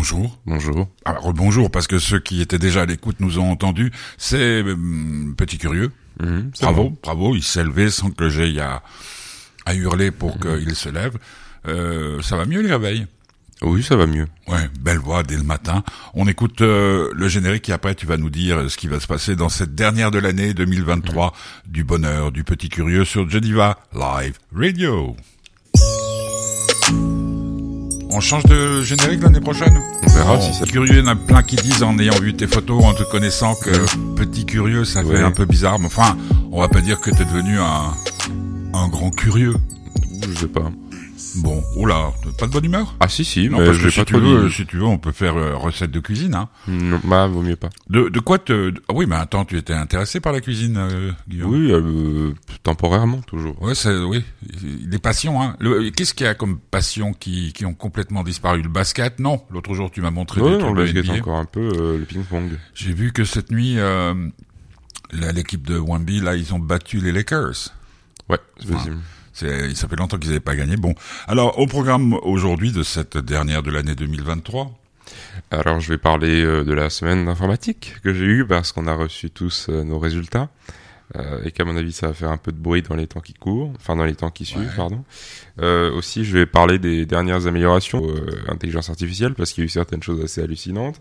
bonjour. Bonjour. Alors bonjour, parce que ceux qui étaient déjà à l'écoute nous ont entendus. C'est hum, Petit Curieux. Mhm, Bravo, bon. bravo. Il s'est levé sans que j'aie à, à hurler pour qu'il se lève. Euh, ça va mieux les réveils? Oui, ça va mieux. Ouais, belle voix dès le matin. On écoute euh, le générique et après tu vas nous dire ce qui va se passer dans cette dernière de l'année 2023 du bonheur du petit curieux sur Geneva Live Radio. On change de générique l'année prochaine On verra Bon, si ça... Curieux, il y en a plein qui disent en ayant vu tes photos, en te connaissant que petit curieux, ça fait un peu bizarre. Mais enfin, on va pas dire que t'es devenu un, un grand curieux. Je sais pas. Bon, oula, t'as pas de bonne humeur? Ah si, si, Non, mais parce que si pas tu, trop veux, dit. si tu veux, on peut faire euh, recette de cuisine. Hein. Non, bah, vaut mieux pas. De, de quoi te... ah oui, mais attends, tu étais intéressé par la cuisine, euh, Guillaume? Oui, euh, temporairement, toujours. Ouais, c'est oui, des passions. Hein. Qu'est-ce qu'il y a comme passions qui, qui ont complètement disparu? Le basket? Non. L'autre jour, tu m'as montré trucs le basket NBA. encore un peu, le ping-pong. J'ai vu que cette nuit, l'équipe de Wemby, là, ils ont battu les Lakers. Ouais, c'est possible. C'est, ça fait longtemps qu'ils n'avaient pas gagné. Bon, alors au programme aujourd'hui de cette dernière de l'année 2023. Alors, je vais parler euh, de la semaine d'informatique que j'ai eue parce qu'on a reçu tous euh, nos résultats. Euh, et qu'à mon avis, ça va faire un peu de bruit dans les temps qui courent, enfin dans les temps qui suivent, Ouais. pardon. Euh, aussi, je vais parler des dernières améliorations euh, intelligence artificielle parce qu'il y a eu certaines choses assez hallucinantes.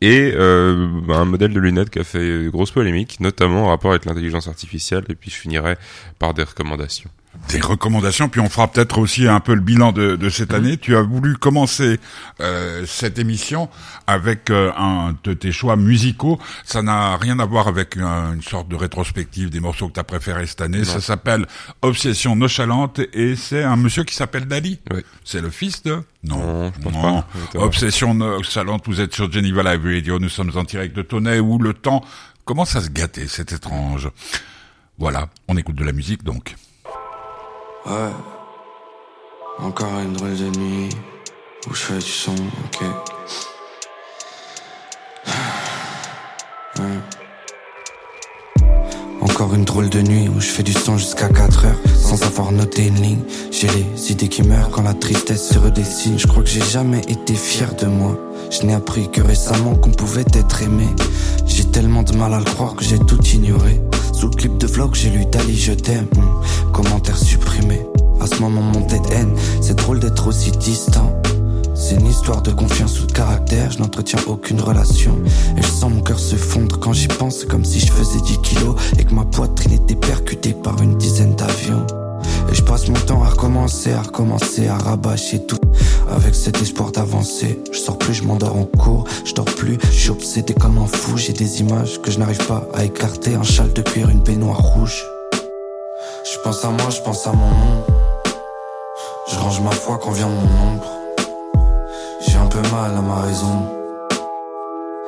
Et un modèle de lunettes qui a fait grosse polémique, notamment en rapport avec l'intelligence artificielle. Et puis je finirai par des recommandations. Des recommandations, puis on fera peut-être aussi un peu le bilan de, de cette Mhm. année. Tu as voulu commencer euh, cette émission avec euh, un de tes choix musicaux. Ça n'a rien à voir avec un- une sorte de rétrospective des morceaux que tu as préférés cette année. Ça s'appelle Obsession nonchalante et c'est un monsieur qui s'appelle Dali. Oui. C'est le fils de? Non, je pense Non. pas. Attends. Obsession nonchalante, vous êtes sur Geneva Live Radio, nous sommes en direct de Tonnet où le temps commence à se gâter, c'est étrange. Voilà, on écoute de la musique donc. Ouais. Encore une drôle de nuit où je fais du son, ok. Encore une drôle de nuit où je fais du son jusqu'à 4 heures sans avoir noté une ligne. J'ai les idées qui meurent quand la tristesse se redessine. Je crois que j'ai jamais été fier de moi. Je n'ai appris que récemment qu'on pouvait être aimé. J'ai tellement de mal à le croire que j'ai tout ignoré. Sous le clip de vlog, j'ai lu Dali, je t'aime. C'est drôle d'être aussi distant. C'est une histoire de confiance ou de caractère, je n'entretiens aucune relation. Et je sens mon cœur se fondre quand j'y pense, comme si je faisais 10 kilos et que ma poitrine était percutée par une dizaine d'avions. Et je passe mon temps à recommencer, à recommencer, à rabâcher tout. Avec cet espoir d'avancer, je sors plus, je m'endors en cours, je dors plus, je suis obsédé comme un fou, j'ai des images que je n'arrive pas à écarter, un châle de cuir, une baignoire rouge. Je pense à moi, je pense à mon nom. Je range ma foi quand vient mon ombre. J'ai un peu mal à ma raison.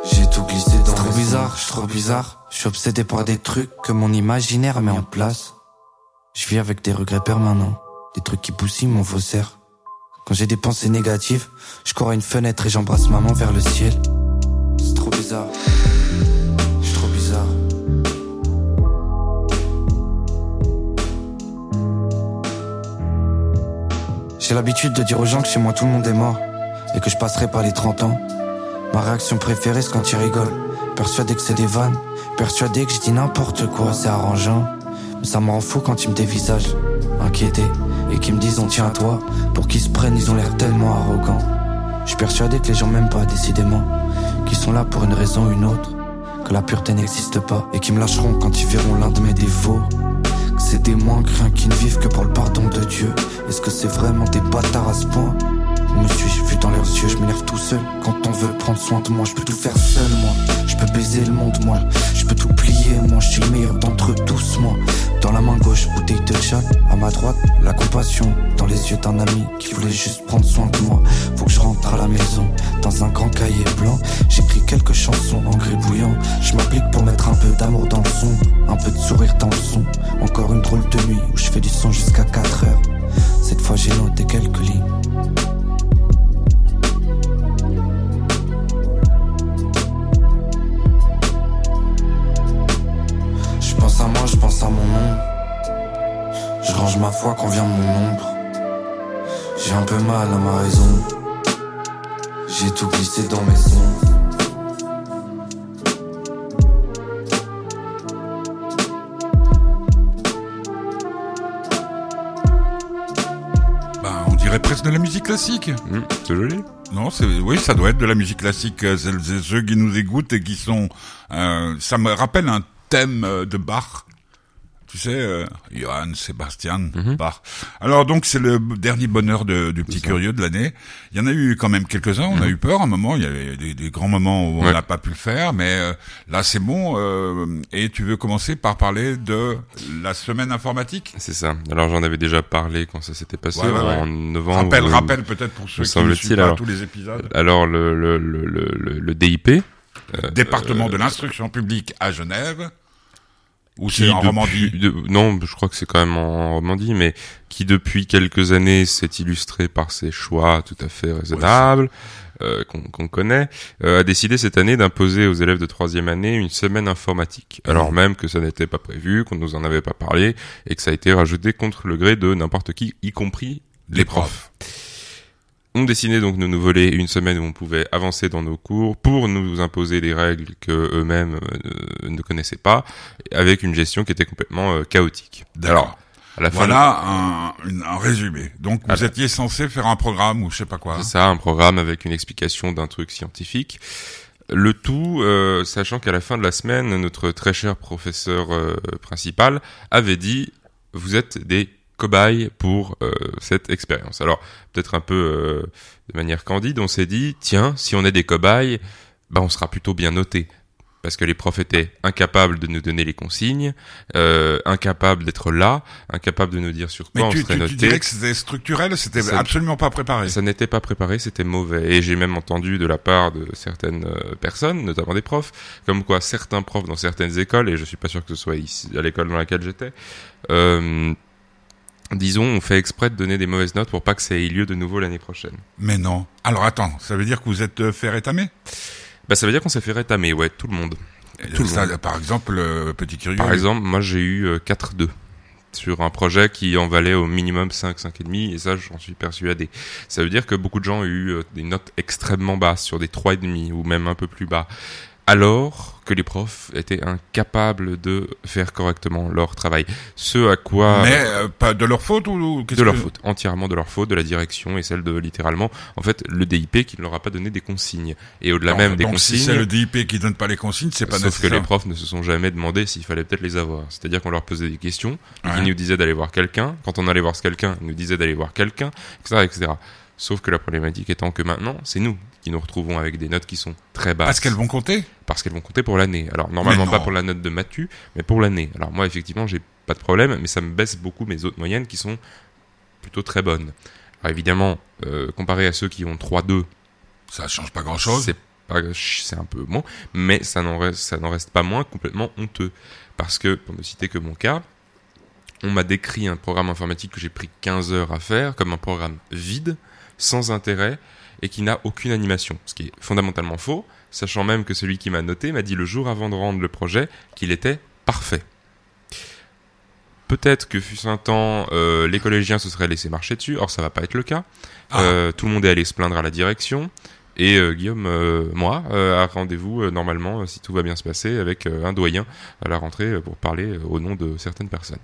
J'ai tout glissé dans trop bizarre, je suis trop bizarre. Je suis obsédé par des trucs que mon imaginaire met en place. Je vis avec des regrets permanents, des trucs qui poussent mon faussaire. Quand j'ai des pensées négatives, je cours à une fenêtre et j'embrasse maman vers le ciel. C'est trop bizarre. J'ai l'habitude de dire aux gens que chez moi tout le monde est mort et que je passerai par les 30 ans. Ma réaction préférée c'est quand ils rigolent, persuadé que c'est des vannes, persuadé que je dis n'importe quoi, c'est arrangeant. Mais ça me rend fou quand ils me dévisagent, inquiétés, et qu'ils me disent on tient à toi. Pour qu'ils se prennent, ils ont l'air tellement arrogants. Je suis persuadé que les gens m'aiment pas décidément, qu'ils sont là pour une raison ou une autre, que la pureté n'existe pas, et qu'ils me lâcheront quand ils verront l'un de mes défauts. C'est des moins craints qui ne vivent que pour le pardon de Dieu. Est-ce que c'est vraiment des bâtards à ce point? Me suis-je vu dans leurs yeux Je m'énerve tout seul quand on veut prendre soin de moi. Je peux tout faire seul, moi. Je peux baiser le monde, moi. Je peux tout plier, moi. Je suis le meilleur d'entre tous, moi. Dans la main gauche, bouteille de chat. À ma droite, la compassion. Dans les yeux d'un ami qui voulait juste prendre soin de moi. Faut que je rentre à la maison. Dans un grand cahier blanc, j'écris quelques chansons en gribouillant. Je m'applique pour mettre un peu d'amour dans le son. Un peu de sourire dans le son. Encore une drôle de nuit où je fais du son jusqu'à 4 heures. Cette fois j'ai noté quelques lignes. Pense à moi, je pense à mon nom. Je range ma foi quand vient mon ombre. J'ai un peu mal à ma raison. j'ai tout glissé dans mes sons. On dirait presque de la musique classique. Mmh, c'est joli. Non, c'est oui, ça doit être de la musique classique. euh, Celles et ceux qui nous écoutent et qui sont, euh, ça me rappelle un thème euh, de Bach. Tu sais, euh, Johann Sebastian Mhm. Bach. Alors donc c'est le dernier bonheur de- du petit curieux de l'année. Il y en a eu quand même quelques-uns. On a eu peur un moment. Il y avait des, des grands moments où on Mhm. N'a pas pu le faire, mais euh, là c'est bon. euh, et tu veux commencer par parler de la semaine informatique? C'est ça. Alors j'en avais déjà parlé quand ça s'était passé Ouais, ouais, ouais. en novembre. Rappelle, euh, rappelle peut-être pour ceux qui ne suivent pas tous les épisodes. Alors le le le le, DIP. euh, département euh, de l'instruction publique à Genève, ou c'est en Romandie de- non, je crois que c'est quand même en Romandie, mais qui depuis quelques années s'est illustré par ses choix tout à fait raisonnables, euh, qu'on qu'on connaît, euh, a décidé cette année d'imposer aux élèves de troisième année une semaine informatique, alors même que ça n'était pas prévu, qu'on nous en avait pas parlé, et que ça a été rajouté contre le gré de n'importe qui, y compris les profs. On décidait donc de nous voler une semaine où on pouvait avancer dans nos cours pour nous imposer des règles que eux-mêmes euh, ne connaissaient pas, avec une gestion qui était complètement euh, chaotique. D'accord. À la fin, Voilà un, résumé. Donc vous étiez censé faire un programme ou je sais pas quoi. c'est ça, un programme avec une explication d'un truc scientifique. Le tout, euh, sachant qu'à la fin de la semaine, notre très cher professeur principal avait dit vous êtes des cobayes pour euh, cette expérience. Alors peut-être un peu euh, de manière candide, on s'est dit tiens, si on est des cobayes, bah on sera plutôt bien noté. Parce que les profs étaient incapables de nous donner les consignes, euh, incapables d'être là, incapables de nous dire sur quoi Mais on tu, serait tu, tu noté. dirais que c'était structurel, c'était absolument pas préparé. Ça n'était pas préparé, c'était mauvais. Et j'ai même entendu de la part de certaines euh, personnes, notamment des profs, comme quoi certains profs dans certaines écoles, et je suis pas sûr que ce soit ici, à l'école dans laquelle j'étais, euh, disons, on fait exprès de donner des mauvaises notes pour pas que ça ait lieu de nouveau l'année prochaine. Mais non. Alors attends, ça veut dire que vous êtes euh, fait rétamer? Bah, ça veut dire qu'on s'est fait rétamer, ouais, tout le monde. Tout le Ça, monde. Par exemple, le petit curieux. Par exemple, moi j'ai eu euh, 4-2 sur un projet qui en valait au minimum 5, 5,5 et ça j'en suis persuadé. Ça veut dire que beaucoup de gens ont eu euh, des notes extrêmement basses sur des 3,5 ou même un peu plus bas. Alors que les profs étaient incapables de faire correctement leur travail. Ce à quoi... Mais euh, pas de leur faute ou, de leur que- faute, entièrement de leur faute, de la direction et celle de littéralement, en fait, le DIP qui ne leur a pas donné des consignes. Et au-delà même des donc consignes. si c'est le DIP qui donne pas les consignes, c'est pas Sauf que les profs ne se sont jamais demandé s'il fallait peut-être les avoir. C'est-à-dire qu'on leur posait des questions, Ouais. ils nous disaient d'aller voir quelqu'un. Quand on allait voir quelqu'un, ils nous disaient d'aller voir quelqu'un, etc., etc. Sauf que la problématique étant que maintenant, c'est nous qui nous retrouvons avec des notes qui sont très basses. Parce qu'elles vont compter Parce qu'elles vont compter pour l'année. Alors, normalement pas pour la note de Matu, mais pour l'année. Alors, moi, effectivement, j'ai pas de problème, mais ça me baisse beaucoup mes autres moyennes qui sont plutôt très bonnes. Alors, évidemment, euh, comparé à ceux qui ont 3-2, Ça change pas grand-chose. c'est pas, c'est un peu bon, mais ça n'en reste, ça n'en reste pas moins complètement honteux. Parce que, pour ne citer que mon cas, on m'a décrit un programme informatique que j'ai pris 15 heures à faire comme un programme vide, sans intérêt, et qui n'a aucune animation. Ce qui est fondamentalement faux, sachant même que celui qui m'a noté m'a dit le jour avant de rendre le projet qu'il était parfait. Peut-être que fut un temps, euh, les collégiens se seraient laissés marcher dessus, or ça va pas être le cas. Ah. Euh, tout le monde est allé se plaindre à la direction. Et euh, Guillaume, moi, a rendez-vous normalement, si tout va bien se passer, avec un doyen à la rentrée pour parler au nom de certaines personnes.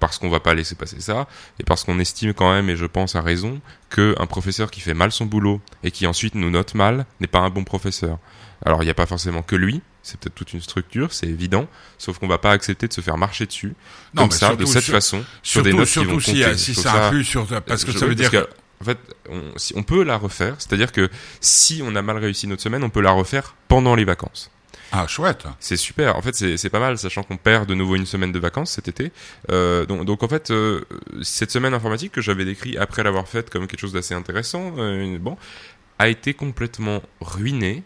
Parce qu'on va pas laisser passer ça, et parce qu'on estime quand même, et je pense à raison, que un professeur qui fait mal son boulot et qui ensuite nous note mal n'est pas un bon professeur. Alors il n'y a pas forcément que lui, c'est peut-être toute une structure, c'est évident, sauf qu'on va pas accepter de se faire marcher dessus Non, comme ça, de cette sur- façon, sur Surtout, des notes qui surtout vont si, compter. si ça trouve influe sur parce que je- ça veut dire que, en fait, on, si- on peut la refaire, c'est-à-dire que si on a mal réussi notre semaine, on peut la refaire pendant les vacances. Ah chouette. C'est super. En fait, c'est pas mal, sachant qu'on perd de nouveau une semaine de vacances cet été. Euh, donc, donc, en fait, euh, cette semaine informatique que j'avais décrit après l'avoir faite comme quelque chose d'assez intéressant, euh, bon, a été complètement ruinée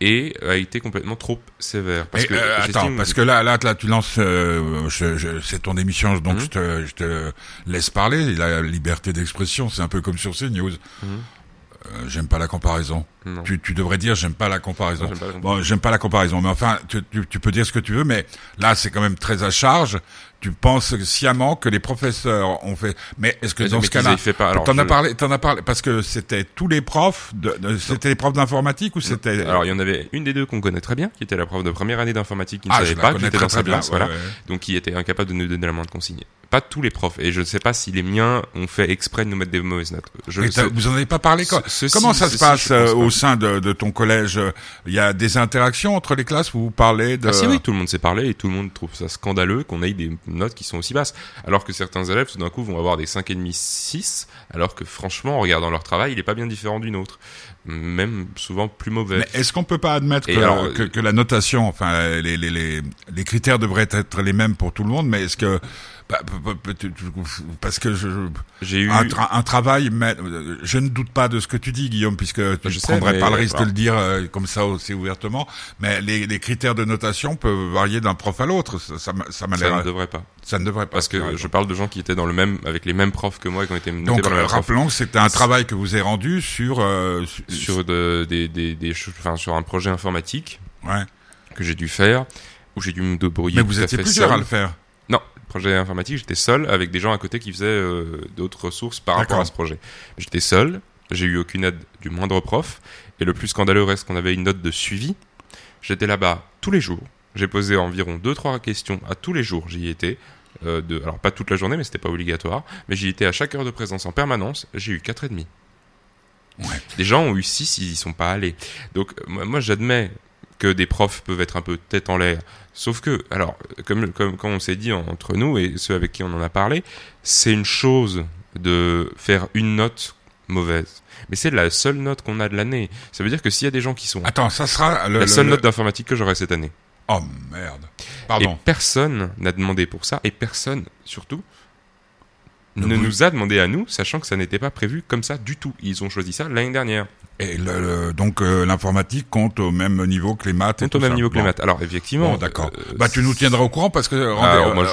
et a été complètement trop sévère. Parce que euh, attends, parce que là, là, là, tu lances, euh, je- je- c'est ton émission, donc Mhm. je, te, je te laisse parler. La liberté d'expression, c'est un peu comme sur CNews. Mhm. Euh, j'aime pas la comparaison. Tu, tu, devrais dire j'aime pas la comparaison. Bon, j'aime pas la comparaison, mais enfin, tu, tu, tu, peux dire ce que tu veux, mais là, c'est quand même très à charge tu penses sciemment que les professeurs ont fait. Mais est-ce que dans ce cas-là, t'en as parlé, t'en as parlé parce que c'était tous les profs, de, c'était les profs d'informatique ou c'était Alors il y en avait une des deux qu'on connaît très bien, qui était la prof de première année d'informatique, qui ne ah, savait pas, qui était dans sa classe, voilà, donc qui était incapable de nous donner la moindre consigne. Pas tous les profs, et je ne sais pas si les miens ont fait exprès de nous mettre des mauvaises notes. Je vous en avez pas parlé Comment ça se passe euh, au sein de, de, ton collège? Il y a des interactions entre les classes? Où vous parlez de. Ah si oui, tout le monde s'est parlé et tout le monde trouve ça scandaleux qu'on ait des notes qui sont aussi basses. Alors que certains élèves, tout d'un coup, vont avoir des 5,5, 6, alors que franchement, en regardant leur travail, il n'est pas bien différent du nôtre. Même souvent plus mauvais. Mais est-ce qu'on peut pas admettre que, que, que, la notation, enfin, les, les, les, les critères devraient être les mêmes pour tout le monde, mais est-ce que parce que je, j'ai eu un, travail, mais je ne doute pas de ce que tu dis, Guillaume, puisque tu ne prendrais pas le risque de le dire euh, comme ça aussi ouvertement. Mais les, les critères de notation peuvent varier d'un prof à l'autre. Ça, ça, ça, ne devrait pas. Ça ne devrait pas. Parce que je parle de gens qui étaient dans le même, avec les mêmes profs que moi et qui ont été notés Donc, rappelons que c'était un travail que vous avez rendu sur euh, sur de, des, des, des, enfin, sur un projet informatique. Ouais. Que j'ai dû faire, où j'ai dû me débrouiller. Mais vous étiez plusieurs à le faire projet informatique, j'étais seul avec des gens à côté qui faisaient euh, d'autres ressources par rapport à ce projet. J'étais seul, j'ai eu aucune aide du moindre prof, et le plus scandaleux reste qu'on avait une note de suivi. J'étais là-bas tous les jours. J'ai posé environ 2-3 questions à tous les jours. J'y étais. Euh, de, alors pas toute la journée, mais c'était pas obligatoire. Mais j'y étais à chaque heure de présence en permanence. J'ai eu 4,5. Ouais. Des gens ont eu 6, ils y sont pas allés. Donc moi j'admets que des profs peuvent être un peu tête en l'air. Sauf que, alors, comme, comme, comme on s'est dit entre nous et ceux avec qui on en a parlé, c'est une chose de faire une note mauvaise. Mais c'est la seule note qu'on a de l'année. Ça veut dire que s'il y a des gens qui sont... Attends, ça sera... la seule note d'informatique que j'aurai cette année. Oh merde. Pardon. Et personne n'a demandé pour ça, et personne, surtout, ne nous a demandé à nous, sachant que ça n'était pas prévu comme ça du tout. Ils ont choisi ça l'année dernière. Et le, donc euh, l'informatique compte au même niveau que les maths. Compte au même niveau que les maths. Alors effectivement. d'accord. Euh, bah tu nous tiendras au courant parce que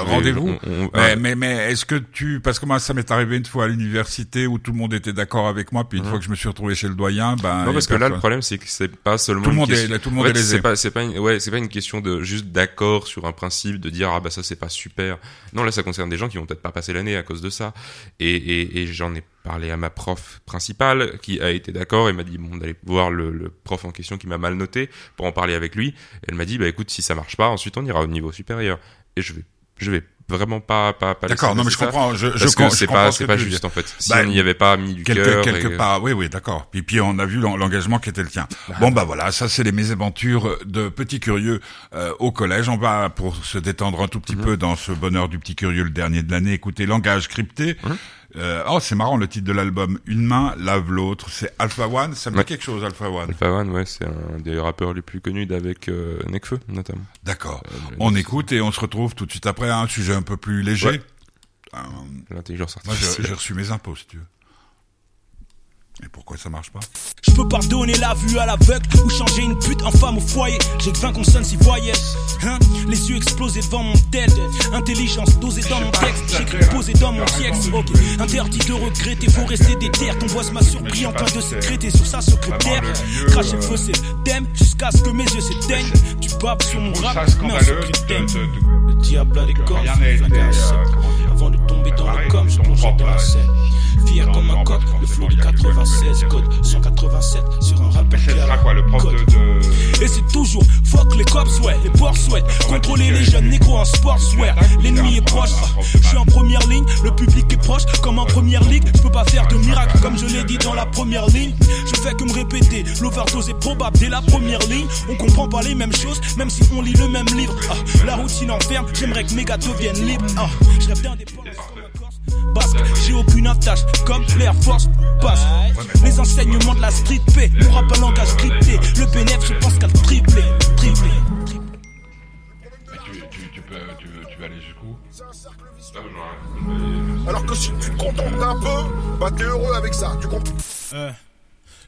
rendez-vous. mais, mais, mais est-ce que tu parce que moi ça m'est arrivé une fois à l'université où tout le monde était d'accord avec moi puis une mhm. fois que je me suis retrouvé chez le doyen ben. Non parce que là le problème c'est que c'est pas seulement. Tout le monde est tout le monde est C'est pas c'est pas une, ouais c'est pas une question de juste d'accord sur un principe de dire ah bah ça c'est pas super. Non là ça concerne des gens qui vont peut-être pas passer l'année à cause de ça et et, et j'en ai parlé à ma prof principale qui a été d'accord. Et m'a dit bon d'aller voir le, prof en question qui m'a mal noté pour en parler avec lui. Elle m'a dit bah écoute si ça marche pas ensuite on ira au niveau supérieur. Et je vais je vais vraiment pas pas, pas d'accord. non mais je comprends. Je, parce je, que c'est pas c'est pas juste en fait. Si bah, on n'y avait pas mis du quelque, quelque part. Oui oui d'accord. Puis puis on a vu l'engagement qui était le tien. Bah, bon bah voilà. Ça c'est les mésaventures de petits curieux euh, au collège. On va pour se détendre un tout petit mhm. peu dans ce bonheur du petit curieux le dernier de l'année écouter langage crypté. Mhm. Euh, oh, c'est marrant le titre de l'album. Une main lave l'autre. C'est Alpha One. Ça me dit quelque chose, Alpha One. Alpha One, ouais, c'est un des rappeurs les plus connus d'avec euh, Nekfeu, notamment. D'accord. Euh, on écoute et on se retrouve tout de suite après un sujet un peu plus léger. L'intelligence artificielle. Moi, j'ai reçu mes impôts, si tu veux. Et pourquoi ça marche pas Je peux pardonner la vue à l'aveugle ou changer une pute en femme au foyer. J'ai que 20 consonnes s'y voyait. Hein Les yeux explosés devant mon tête. Intelligence dosée dans mon texte. J'écris posé dans mon. Ok. Interdit de regretter, faut rester déter. Ton voix m'a surpris en train de sécréter sur sa secrétaire. Cracher le feu, c'est thème. Jusqu'à ce que mes yeux s'éteignent. Tu babes sur mon rap, mais un secret Le diable a des corps, Avant de tomber dans le com, je plongeais dans la scène comme un coq. Le flot de 96, code 187 sur un rappel. quoi, le prof de, de, Et c'est toujours fuck les cops, ouais, les boss, ouais. Contrôler les jeunes négros en sportswear. L'ennemi est proche, je suis en première ligne, le public est proche. Comme en première ligue, je peux pas faire de miracle, comme je l'ai dit dans la première ligne. Je fais que me répéter, l'overdose est probable dès la première ligne. On comprend pas les mêmes choses, même si on lit le même livre. Ah, la routine enferme, j'aimerais que mes gâteaux viennent libres. Ah, je rêve j'ai aucune attache comme l'Air Force passe. Les enseignements de la street P, mon rap un langage scripté. Le PNF, je pense qu'à tripler, tripler. Tu, tu, tu, peux, tu, veux, tu veux aller jusqu'où? Alors que si tu te contentes d'un peu, bah t'es heureux avec ça, tu comprends? Euh.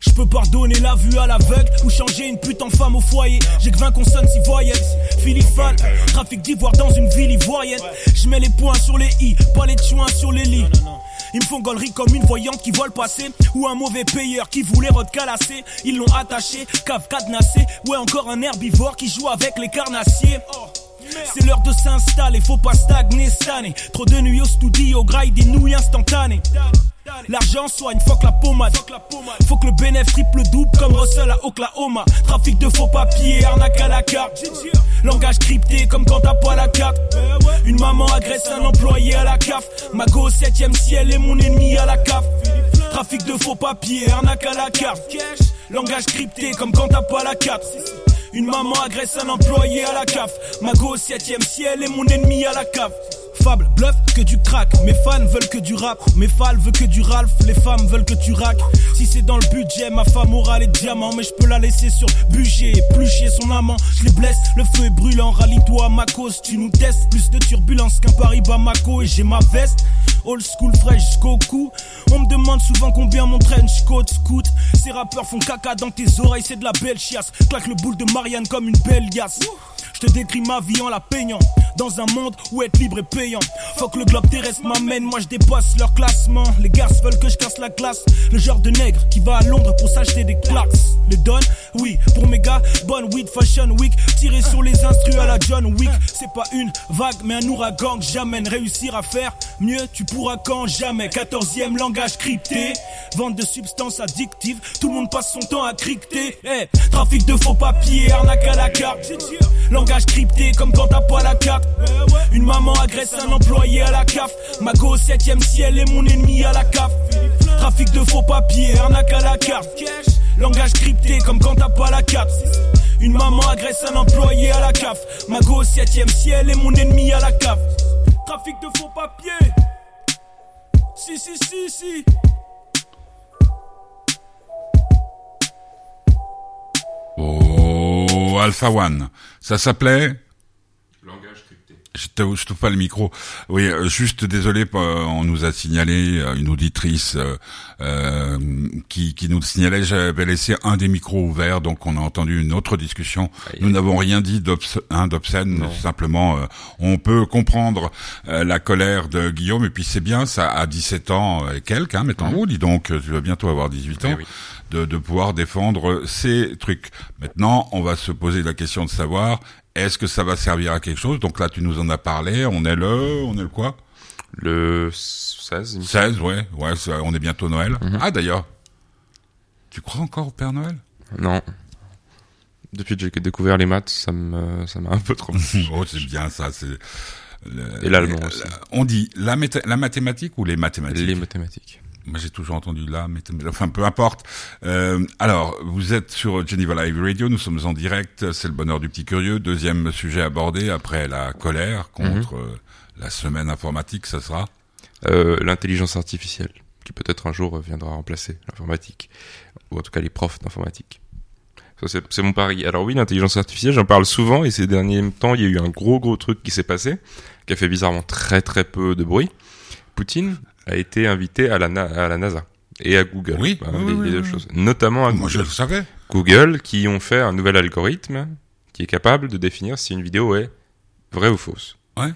Je peux pardonner la vue à l'aveugle ou changer une pute en femme au foyer. J'ai que 20 consonnes si voyelles. Philippe Fall, trafic d'ivoire dans une ville ivoirienne. Je mets les points sur les i, pas les chouins sur les lits. Ils me font gollerie comme une voyante qui voit le passé Ou un mauvais payeur qui voulait recalasser Ils l'ont attaché, cave cadenassé Ouais encore un herbivore qui joue avec les carnassiers c'est l'heure de s'installer, faut pas stagner cette année. Trop de nuits au studio, graille des nouilles instantanées. L'argent soigne, fuck la pommade. Faut que le bénéfice triple double comme Russell à Oklahoma. Trafic de faux papiers, arnaque à la carte. Langage crypté comme quand t'as pas la carte. Une maman agresse un employé à la CAF. Ma go au 7ème ciel est mon ennemi à la CAF. Trafic de faux papiers, arnaque à la carte. Langage crypté comme quand t'as pas la carte. Une maman agresse un employé à la CAF. Ma go au 7ème ciel est mon ennemi à la CAF. Fable, bluff, que du crack. Mes fans veulent que du rap. Mes fans veulent que du Ralph. Les femmes veulent que tu rack. Si c'est dans le budget, ma femme aura les diamants. Mais je peux la laisser sur budget. Plus son amant. Je les blesse, le feu est brûlant. Rallie-toi ma cause, tu nous testes. Plus de turbulence qu'un Paris Bamako. Et j'ai ma veste. Old school jusqu'au cou. On me demande souvent combien mon trench coat scoot. Ces rappeurs font caca dans tes oreilles, c'est de la belle chiasse. Claque le boule de Marianne comme une belle liasse. Je te décris ma vie en la peignant. Dans un monde où être libre est payant. Faut que le globe terrestre m'amène, moi je dépasse leur classement. Les gars veulent que je casse la glace. Le genre de nègre qui va à Londres pour s'acheter des claques. Les donne, oui, pour mes gars, bonne weed fashion week. Tirer sur les instrus à la John Wick. C'est pas une vague, mais un ouragan que j'amène. Réussir à faire mieux, tu pourras quand jamais. 14e langage crypté. Vente de substances addictives. Tout le monde passe son temps à cricter. Eh, trafic de faux papiers, arnaque à la carte. Langage crypté comme quand t'as pas la carte. Une maman agresse un employé à la CAF. Ma go au 7ème ciel est mon ennemi à la CAF. Trafic de faux papiers, arnaque à la carte. Langage crypté comme quand t'as pas la carte. Une maman agresse un employé à la CAF. Ma go au 7ème ciel est mon ennemi à la CAF. Trafic de faux papiers. Si, si, si, si. Oh, Alpha One. Ça s'appelait. Je te, je pas le micro. Oui, euh, juste désolé, euh, on nous a signalé euh, une auditrice euh, qui, qui nous signalait j'avais laissé un des micros ouverts, donc on a entendu une autre discussion. Nous n'avons rien dit hein, d'obscène, simplement on peut comprendre la colère de Guillaume, et puis c'est bien, ça a 17 ans et quelques, hein, mettons, vous, dis donc, tu vas bientôt avoir 18 ans. De, de pouvoir défendre ces trucs. Maintenant, on va se poser la question de savoir est-ce que ça va servir à quelque chose? Donc là, tu nous en as parlé. On est le, on est le quoi? Le 16. 16, ouais, ouais. On est bientôt Noël. Mhm. Ah d'ailleurs, tu crois encore au Père Noël? Non. Depuis que j'ai découvert les maths, ça me, ça m'a un peu trop. oh, c'est bien ça. C'est. Et l'allemand aussi. On dit la, la mathématique ou les mathématiques? Les mathématiques. Moi, j'ai toujours entendu là, mais enfin, peu importe. Euh, alors, vous êtes sur Geneva Live Radio, nous sommes en direct, c'est le bonheur du petit curieux. Deuxième sujet abordé après la colère contre mhm. euh, la semaine informatique, ça sera? Euh, L'intelligence artificielle, qui peut-être un jour viendra remplacer l'informatique, ou en tout cas les profs d'informatique. C'est mon pari. Alors oui, l'intelligence artificielle, j'en parle souvent, et ces derniers temps, il y a eu un gros gros truc qui s'est passé, qui a fait bizarrement très très peu de bruit. Poutine a été invité à la, à la NASA et à Google. Oui, les, deux choses. Notamment à Moi, je le savais. Google, qui ont fait un nouvel algorithme qui est capable de définir si une vidéo est vraie ou fausse. Ouais.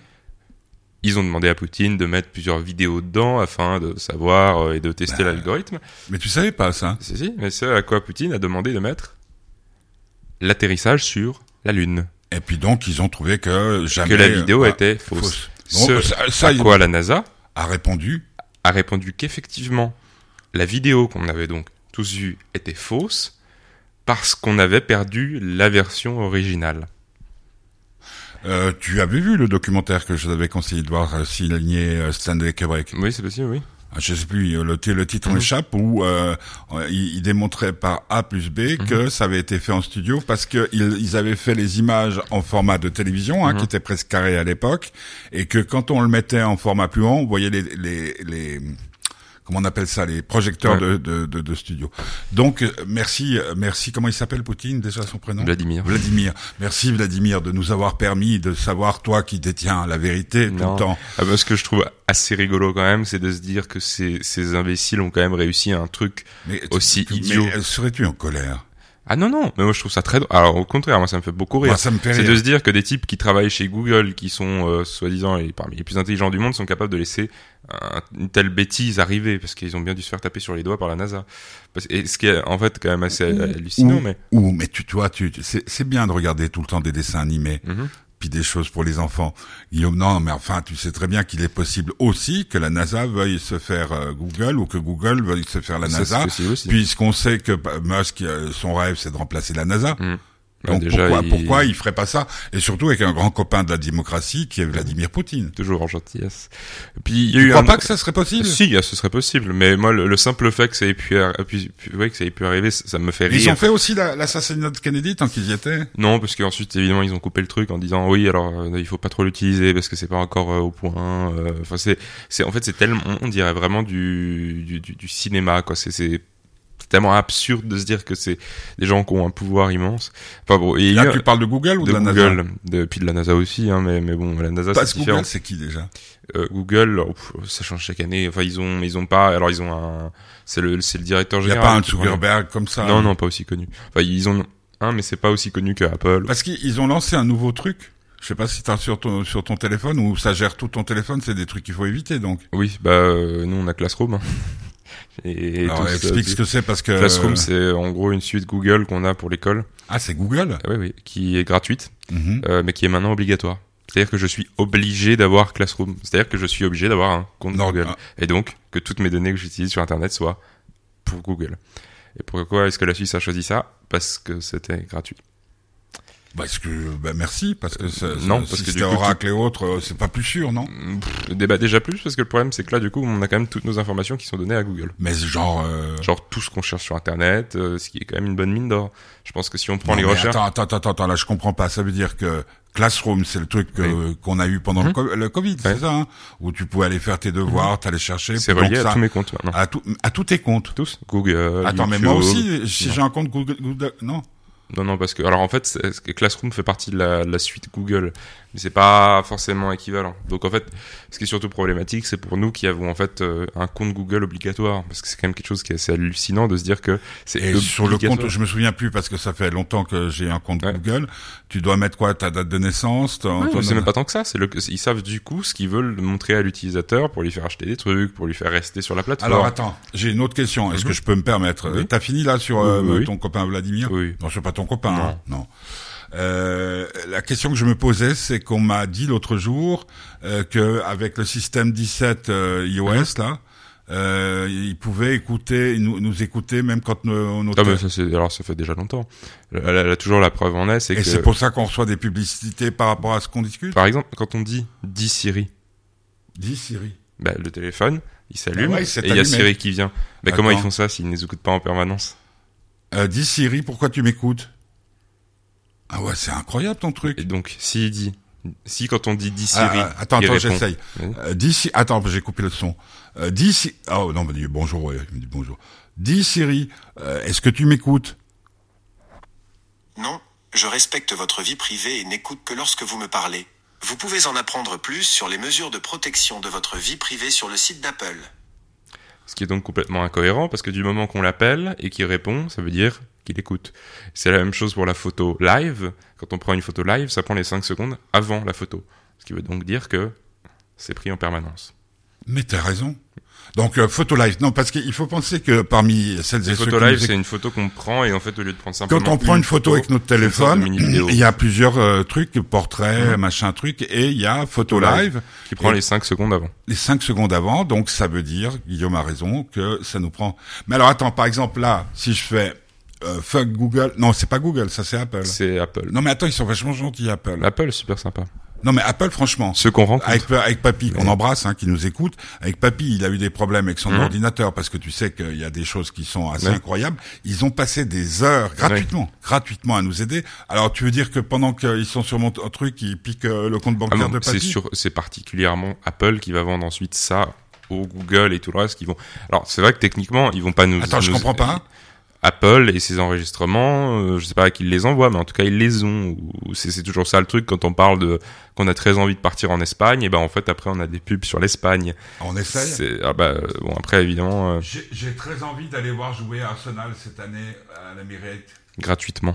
Ils ont demandé à Poutine de mettre plusieurs vidéos dedans afin de savoir euh, et de tester bah, l'algorithme. Mais tu savais pas ça Si, si. Mais c'est à quoi Poutine a demandé de mettre l'atterrissage sur la Lune. Et puis donc, ils ont trouvé que jamais... Que la vidéo bah, était fausse. ça, à quoi la NASA a répondu a répondu qu'effectivement, la vidéo qu'on avait donc tous vue était fausse parce qu'on avait perdu la version originale. Euh, tu avais vu le documentaire que je t'avais conseillé de voir, euh, signé euh, Stanley Kubrick? Oui, c'est possible, oui. Ah, je sais plus, le, le titre mhm. m'échappe, où euh, il, démontrait par A plus B mhm. que ça avait été fait en studio parce que ils, avaient fait les images en format de télévision, hein, mhm. qui était presque carré à l'époque, et que quand on le mettait en format plus grand, vous voyez les, les, les comment on appelle ça, les projecteurs de, de, de, studio. Donc euh, merci, euh, merci. Comment il s'appelle Poutine déjà son prénom? Vladimir. Vladimir. Merci Vladimir de nous avoir permis de savoir toi qui détiens la vérité tout le temps. Ah, ce que je trouve assez rigolo quand même, c'est de se dire que ces, ces imbéciles ont quand même réussi un truc aussi idiot. Mais serais-tu en colère? Ah non non, mais moi je trouve ça très drôle. Alors au contraire, moi ça me fait beaucoup rire. Moi, ça me fait C'est de se dire que des types qui travaillent chez Google, qui sont euh, soi-disant les- parmi les plus intelligents du monde, sont capables de laisser un- une telle bêtise arriver parce qu'ils ont bien dû se faire taper sur les doigts par la NASA. Parce, et ce qui est en fait quand même assez hallucinant, Ou- mais Ou, mais tu, vois, tu, tu- c'est, c'est bien de regarder tout le temps des dessins animés, Mhm. Puis des choses pour les enfants. Guillaume, non, mais enfin, tu sais très bien qu'il est possible aussi que la NASA veuille se faire euh, Google ou que Google veuille se faire la NASA, puisqu'on sait que bah, Musk, euh, son rêve, c'est de remplacer la NASA. Mhm. Donc Bah, déjà, pourquoi, il- pourquoi il ferait pas ça Et surtout avec un grand copain de la démocratie qui est Vladimir Poutine. toujours en gentillesse. Et puis il y a Tu eu crois un... pas que ça serait possible? Si, ah, ce serait possible, mais moi le, le simple fait que ça ait pu, ouais, que ça ait pu arriver, ça, me fait rire. Ils ont fait aussi la- l'assassinat de Kennedy tant qu'ils y étaient? Non, parce qu'ensuite évidemment ils ont coupé le truc en disant oui alors euh, il faut pas trop l'utiliser parce que c'est pas encore euh, au point. euh, Enfin c'est c'est en fait c'est tellement on dirait vraiment du du, du, du cinéma quoi. C'est tellement absurde de se dire que c'est des gens qui ont un pouvoir immense. Enfin bon, et il y Là, a- tu parles de Google ou de, de la NASA Google, de, puis de la NASA aussi, hein, mais mais bon la NASA c'est différent. Google, c'est qui déjà? Euh, Google, oh, ça change chaque année. Enfin ils ont ils ont pas alors ils ont un c'est le c'est le directeur Il n'y a général. pas un Zuckerberg comme ça Non non pas aussi connu. Enfin ils ont un mais c'est pas aussi connu que Apple. Parce qu'ils ont lancé un nouveau truc. Je sais pas si t'as sur ton sur ton téléphone ou ça gère tout ton téléphone. C'est des trucs qu'il faut éviter donc. Oui, bah euh, nous on a Classroom. hein. Et, Alors explique ce que c'est parce que Classroom, c'est en gros une suite Google qu'on a pour l'école, ah c'est Google. Ah oui, oui, qui est gratuite, Mhm. euh, mais qui est maintenant obligatoire. C'est-à-dire que je suis obligé d'avoir Classroom. C'est-à-dire que je suis obligé d'avoir un compte Non, Google. ah. Et donc, que toutes mes données que j'utilise sur Internet soient pour Google. Et pourquoi est-ce que la Suisse a choisi ça? Parce que c'était gratuit. Parce que bah merci parce que ça, Non, ça- parce si que c'était Oracle et autres, euh, c'est pas plus sûr non. Le débat déjà plus, parce que le problème c'est que là, du coup, on a quand même toutes nos informations qui sont données à Google. Mais genre. euh, Genre tout ce qu'on cherche sur Internet, euh, ce qui est quand même une bonne mine d'or. Je pense que si on prend non, les mais recherches... Attends, attends, attends, attends, là je comprends pas. Ça veut dire que Classroom, c'est le truc que- qu'on a eu pendant le, co- le Covid, Ouais. c'est ça, hein où tu pouvais aller faire tes devoirs, t'allais chercher. C'est relié ça, à tous mes comptes maintenant. à, tout- à tous tes comptes. Tous Google. Attends, mais YouTube. moi aussi, si j'ai un compte Google, Google- non. Non, non, parce que alors en fait, Classroom fait partie de la suite Google, mais c'est pas forcément équivalent. Donc en fait, ce qui est surtout problématique, c'est pour nous qui avons en fait euh, un compte Google obligatoire, parce que c'est quand même quelque chose qui est assez hallucinant de se dire que c'est sur le compte, je me souviens plus parce que ça fait longtemps que j'ai un compte Ouais. Google. Tu dois mettre quoi? Ta date de naissance Ouais, ton- c'est même pas tant que ça. C'est le, ils savent du coup ce qu'ils veulent montrer à l'utilisateur pour lui faire acheter des trucs, pour lui faire rester sur la plateforme. Alors attends, j'ai une autre question. Est-ce Mhm. que je peux me permettre? Oui. T'as fini là sur euh, Oui, oui, oui. ton copain Vladimir? Oui. Non, c'est pas ton copain. Non. hein. non. Euh, la question que je me posais, c'est qu'on m'a dit l'autre jour euh, que avec le système 17 euh, iOS Mhm. là, euh, ils pouvaient écouter, nous, nous écouter même quand nos Ah, mais ça, c'est, alors ça fait déjà longtemps. Elle, elle a toujours la preuve en est, c'est et c'est pour ça qu'on reçoit des publicités par rapport à ce qu'on discute. par exemple quand on dit dis Siri, Dis Siri. bah, le téléphone il s'allume Ah ouais, et il y a. Siri qui vient. Bah, comment ils font ça s'ils ne les écoutent pas en permanence? Euh, dis Siri, pourquoi tu m'écoutes? Ah ouais, c'est incroyable ton truc. Et donc s'il dit si quand on dit dis Ah, Siri, ah, attends, attends, j'essaye. Euh, dis attends, j'ai coupé le son. Euh, dis Si- oh non, il me dit bonjour, ouais, il me dit bonjour. Dis Siri, euh, est-ce que tu m'écoutes? Non, je respecte votre vie privée et n'écoute que lorsque vous me parlez. Vous pouvez en apprendre plus sur les mesures de protection de votre vie privée sur le site d'Apple. Ce qui est donc complètement incohérent parce que du moment qu'on l'appelle et qu'il répond, ça veut dire qu'il écoute. C'est la même chose pour la photo live. Quand on prend une photo live, ça prend les 5 secondes avant la photo. Ce qui veut donc dire que c'est pris en permanence. Mais t'as raison. Donc euh, photo live, non, parce qu'il faut penser que parmi celles et ceux photo live, nous c'est une photo qu'on prend et en fait, au lieu de prendre simplement quand on prend une photo avec notre téléphone, il y a plusieurs euh, trucs, portraits, machin truc, et il y a photo live. live qui prend les 5 secondes avant. les 5 secondes avant, donc ça veut dire, Guillaume a raison, que ça nous prend... Mais alors attends, par exemple là, si je fais euh, fuck Google, non c'est pas Google, ça c'est Apple. C'est Apple. Non mais attends, ils sont vachement gentils Apple. Apple, super sympa. Non mais Apple franchement, Ceux qu'on rencontre. avec, avec Papy, qu'on embrasse, hein, qui nous écoute, avec Papy, il a eu des problèmes avec son Mhm. ordinateur parce que tu sais qu'il y a des choses qui sont assez Ouais. incroyables. Ils ont passé des heures gratuitement, gratuitement à nous aider. Alors tu veux dire que pendant qu'ils sont sur mon truc, ils piquent euh, le compte Ah bancaire non, de c'est Papy sur, c'est particulièrement Apple qui va vendre ensuite ça au Google et tout le reste qui vont. Alors c'est vrai que techniquement ils vont pas nous. Attends, je comprends pas. Apple et ses enregistrements, euh, je sais pas à qui ils les envoie, mais en tout cas ils les ont. Ou C'est c'est toujours ça le truc quand on parle de qu'on a très envie de partir en Espagne, et ben en fait après on a des pubs sur l'Espagne. On essaye. C'est ah bah bon après évidemment. euh, J'ai j'ai très envie d'aller voir jouer Arsenal cette année à l'Emirates. Gratuitement.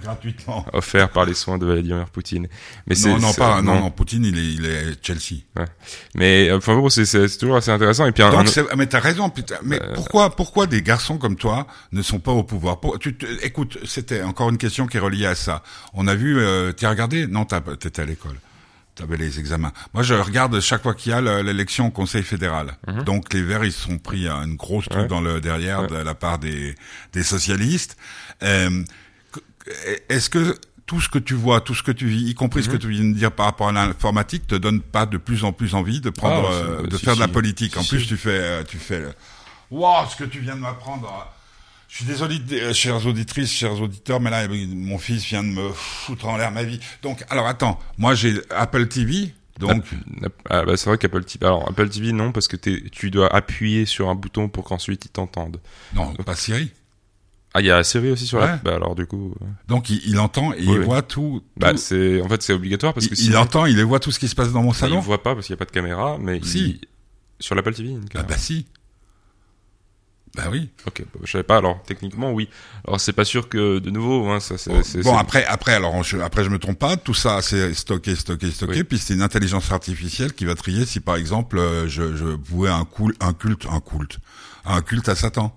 gratuitement. Offert par les soins de Vladimir Poutine. Mais non, non, pas, non, non, Poutine, il est, il est Chelsea. Ouais. Mais, enfin bon, c'est, toujours assez intéressant. Et puis, Donc, un... mais t'as raison, putain. Mais euh... pourquoi, pourquoi des garçons comme toi ne sont pas au pouvoir? Pour... Tu Écoute, c'était encore une question qui est reliée à ça. On a vu, euh, t'as regardé? Non, t'étais à l'école. T'avais les examens. Moi, je regarde chaque fois qu'il y a l'élection au Conseil fédéral. Mhm. Donc, les Verts, ils se sont pris une grosse truc dans le derrière de la part des, des socialistes. Euh, est-ce que tout ce que tu vois, tout ce que tu vis, y compris ce que mhm. tu viens de dire par rapport à l'informatique, te donne pas de plus en plus envie de prendre, ah, euh, de faire de la politique? En plus, tu fais, euh, tu fais, waouh, ce que tu viens de m'apprendre. Je suis désolé, chères auditrices, chers auditeurs, mais là, mon fils vient de me foutre en l'air ma vie. Donc, alors attends, moi j'ai Apple TV, donc, ah, bah, c'est vrai qu'Apple TV, alors Apple TV non parce que tu dois appuyer sur un bouton pour qu'ensuite il t'entende. Non, pas Siri. Ah, il y a Siri aussi sur la. Bah alors du coup. Donc il, entend et il voit tout. Bah c'est en fait c'est obligatoire parce que il, il entend, il voit tout ce qui se passe dans mon bah, salon. il voit pas parce qu'il y a pas de caméra, mais si sur l'Apple TV. Ah bah si. Bah oui. Ok, je savais pas. Alors techniquement, oui. Alors c'est pas sûr que de nouveau, hein, ça. C'est, bon, après, après, alors je, après je me trompe pas. Tout ça, c'est stocké, stocké, stocké. Puis c'est une intelligence artificielle qui va trier si par exemple euh, je, je un, cool, un culte, un culte, un culte à Satan.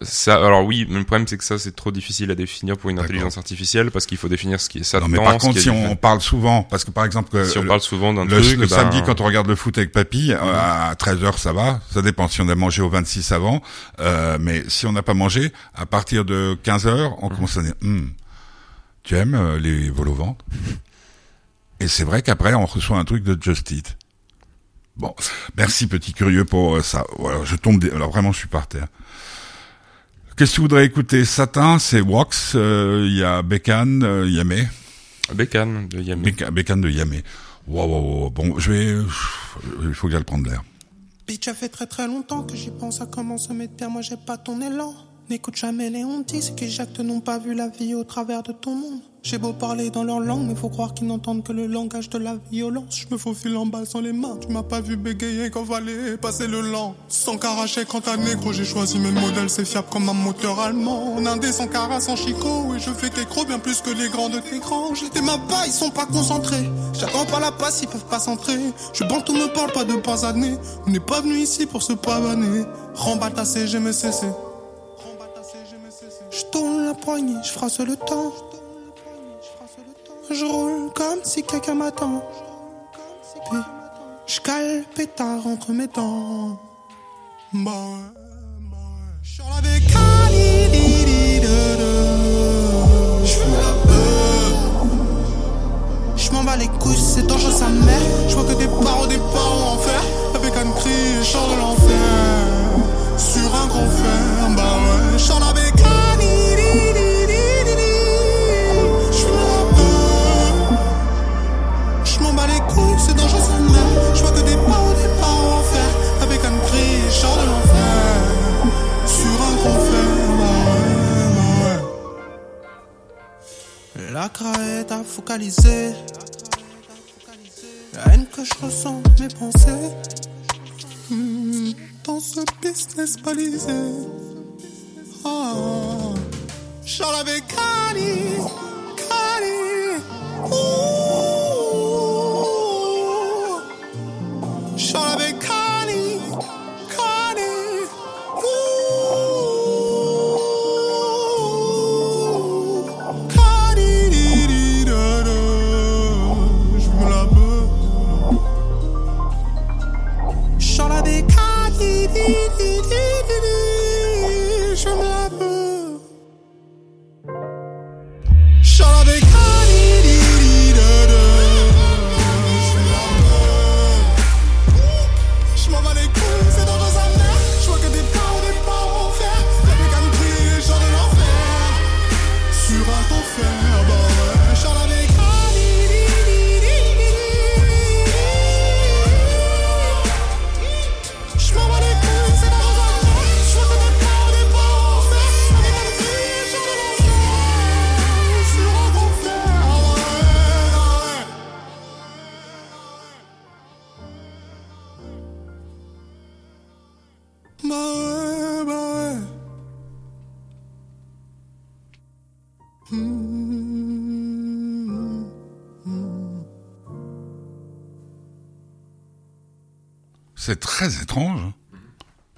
Ça, alors oui, mais le problème c'est que ça c'est trop difficile à définir pour une intelligence artificielle parce qu'il faut définir ce qui est ça. Non, mais par contre, si on parle souvent, parce que par exemple, si on parle souvent d'un le, truc, le ben, samedi quand on regarde le foot avec papy, euh, mhm. à 13 h ça va, ça dépend si on a mangé au 26 avant, euh, mais si on n'a pas mangé, à partir de 15 h on mhm. commence à dire, hm, tu aimes euh, les vols au ventre Et c'est vrai qu'après on reçoit un truc de Just Eat. Bon, merci petit curieux pour euh, ça. Voilà, je tombe, alors vraiment je suis par terre. Qu'est-ce que tu voudrais écouter? Satin, c'est Wax, euh, il y a Bécan, euh, Yamé. Bécan de Yamé. Bécan de Yamé. Wow, wow, wow, Bon, je vais... Il faut que j'aille prendre l'air. Bitch, ça fait très très longtemps que j'y pense à comment se mettre bien, moi j'ai pas ton élan. N'écoute jamais les hontis qui jactent n'ont pas vu la vie au travers de ton monde. J'ai beau parler dans leur langue, mais faut croire qu'ils n'entendent que le langage de la violence. Je me faufile en bas sans les mains. Tu m'as pas vu bégayer quand fallait passer le lent. Sans caracher quand t'as négro, j'ai choisi mes modèles, c'est fiable comme un moteur allemand. En indé sans cara, sans chicot, et je fais qu'écro bien plus que les grands de tes grands. J'étais ma bas, ils sont pas concentrés. J'attends pas la passe, ils peuvent pas s'entrer. Je bande tout me parle pas de pas années. On n'est pas venu ici pour se pavaner. Ta CGMCC. Je la je frasse le temps. Je roule comme si quelqu'un m'attend. Puis je cale pétard entre mes dents. Bah ouais, Je suis avec Je m'en bats les couilles, c'est dangereux sa mère. Je vois que des parents, des parents en fer. Avec un cri, je de l'enfer. Sur un grand fer, bah ouais. Je avec La crainte à focaliser. La haine que je ressens, mes pensées. Hmm, dans ce business balisé. Oh. Charles avec Cali. C'est très étrange. Hein.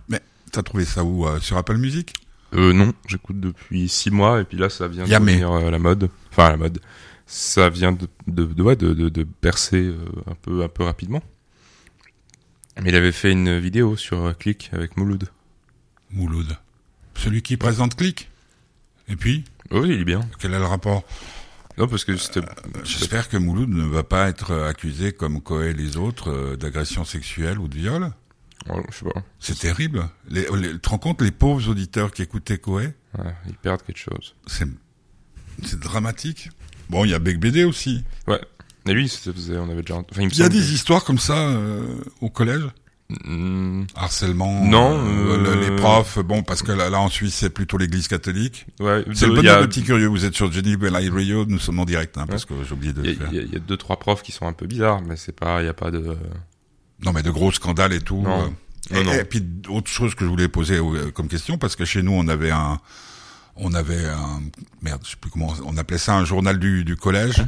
Mais t'as trouvé ça où euh, Sur Apple Music? Euh, Non, j'écoute depuis 6 mois et puis là ça vient de devenir euh, la mode. Enfin la mode. Ça vient de, percer euh, un, peu, un peu rapidement. Mais il avait fait une vidéo sur euh, Click avec Mouloud. Mouloud. Celui qui présente Click Et puis, Oh, oui, il est bien. quel est le rapport? Non parce que c'était J'espère que Mouloud ne va pas être euh, accusé comme Coé et les autres euh, d'agression sexuelle ou de viol. oh, je sais pas. C'est terrible. Les, les, tu te rends compte, les pauvres auditeurs qui écoutaient Coé? Ouais, ils perdent quelque chose. C'est c'est dramatique. Bon, il y a Bec BD aussi. Ouais. Et lui, on avait déjà. Enfin, il Il y a des histoires comme ça euh, au collège? Hmm, Harcèlement Non, euh, euh, les profs, bon, parce que là, là en Suisse, c'est plutôt l'église catholique. ouais. C'est le a- petit curieux. Vous êtes sur Jenny Live Radio, nous sommes en direct, hein, parce que j'ai oublié de Il y, le faire. a, il y y a deux trois profs qui sont un peu bizarres, mais c'est pas, il y a pas de. Non, mais de gros scandales et tout. Non. euh. Non, et, non. et puis autre chose que je voulais poser euh, comme question, parce que chez nous on avait un, on avait un, merde, je sais plus comment, on appelait ça un journal du, du collège.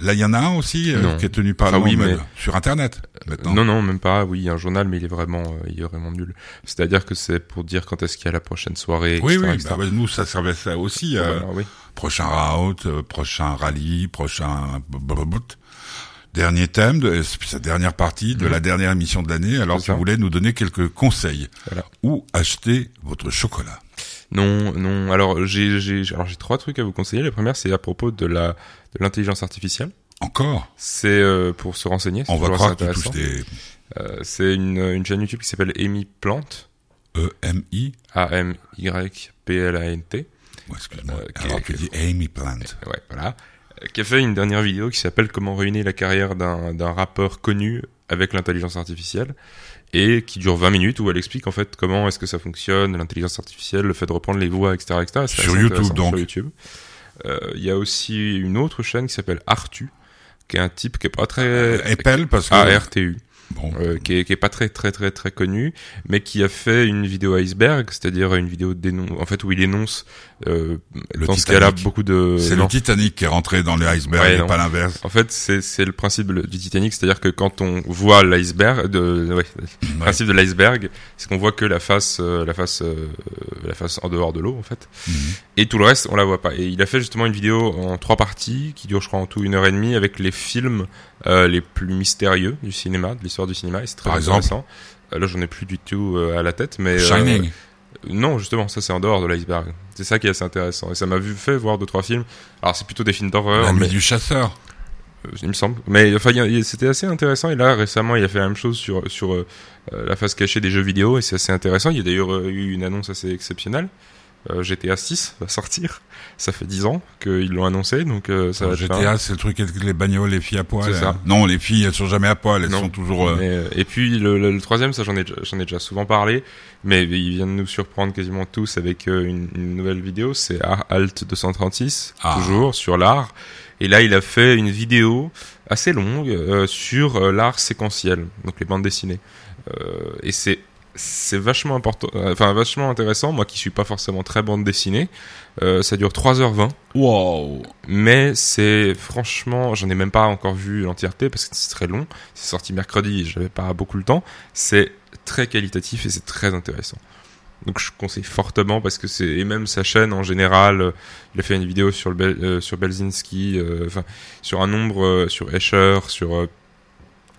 Là, il y en a un aussi euh, qui est tenu par Enfin, le oui, mais- sur Internet. Maintenant. Non, non, même pas. Oui, il y a un journal, mais il est vraiment, euh, il est vraiment nul. C'est-à-dire que c'est pour dire quand est-ce qu'il y a la prochaine soirée. oui, etc., oui, etc. bah, bah, nous ça servait ça aussi. euh, Voilà, oui. Prochain route, prochain rallye, prochain dernier thème de sa dernière partie de la dernière émission de l'année. Alors tu ça. voulais nous donner quelques conseils. Voilà. Où acheter votre chocolat Non, non. Alors j'ai, j'ai, alors j'ai trois trucs à vous conseiller. La première, c'est à propos de la, de l'intelligence artificielle. Encore? C'est euh, pour se renseigner. On va croire touches intéressant. des Euh, c'est une, une chaîne YouTube qui s'appelle Amy Plant. E-M-I. A-M-Y-P-L-A-N-T. Ouais, excuse-moi. Euh, Alors tu dis Amy Plant. Ouais, voilà. Euh, Qui a fait une dernière vidéo qui s'appelle Comment ruiner la carrière d'un d'un rappeur connu avec l'intelligence artificielle et qui dure 20 minutes où elle explique en fait comment est-ce que ça fonctionne, l'intelligence artificielle, le fait de reprendre les voix, etc. etc. Sur YouTube, donc. Sur YouTube. Euh, Il y a aussi une autre chaîne qui s'appelle Artu, qui est un type qui est pas très... Epel parce que A-R-T-U. Bon, euh, qui, est, qui est pas très très très très connu, mais qui a fait une vidéo iceberg, c'est-à-dire une vidéo dénon en fait où il énonce euh, Le dans ce cas-là Titanic. beaucoup de c'est le Titanic qui est rentré dans les icebergs Ouais, et non. pas l'inverse. En fait, c'est c'est le principe du Titanic, c'est-à-dire que quand on voit l'iceberg, de ouais, le principe de l'iceberg, c'est qu'on voit que la face, euh, la face, euh, la face en dehors de l'eau en fait, Mhm. et tout le reste on la voit pas. Et il a fait justement une vidéo en trois parties qui dure je crois en tout une heure et demie avec les films euh, les plus mystérieux du cinéma, de l'histoire du cinéma. Et c'est très Par exemple intéressant. Euh, là, j'en ai plus du tout euh, à la tête, mais euh, Shining. non, justement, ça c'est en dehors de l'iceberg. C'est ça qui est assez intéressant. Et ça m'a vu fait voir deux trois films. Alors c'est plutôt des films d'horreur, La nuit mais du chasseur. euh, il me semble. Mais enfin, c'était assez intéressant. Et là, récemment, il a fait la même chose sur sur euh, la face cachée des jeux vidéo, et c'est assez intéressant. Il y a d'ailleurs eu une annonce assez exceptionnelle. Euh, GTA 6 va sortir. Ça fait 10 ans qu'ils l'ont annoncé, donc euh, ça va être un- GTA, c'est le truc avec les bagnoles, les filles à poil. Ça. hein. Non, les filles, elles sont jamais à poil, elles Non. sont toujours. euh, Mais, euh, et puis le, le- le troisième, ça j'en ai, déjà- j'en ai déjà souvent parlé, mais il vient de nous surprendre quasiment tous avec une, une nouvelle vidéo, c'est Alt 236, Ah. toujours sur l'art. Et là, il a fait une vidéo assez longue euh, sur euh, l'art séquentiel, donc les bandes dessinées. Euh, et c'est c'est vachement important, euh, enfin vachement intéressant. Moi, qui suis pas forcément très bande dessinée, euh, ça dure 3h20. Wow. Mais c'est franchement, j'en ai même pas encore vu l'entièreté parce que c'est très long. C'est sorti mercredi, j'avais pas beaucoup le temps. C'est très qualitatif et c'est très intéressant. Donc je conseille fortement parce que c'est et même sa chaîne en général, euh, il a fait une vidéo sur le euh, sur Belzinski, euh, enfin sur un nombre sur Escher, sur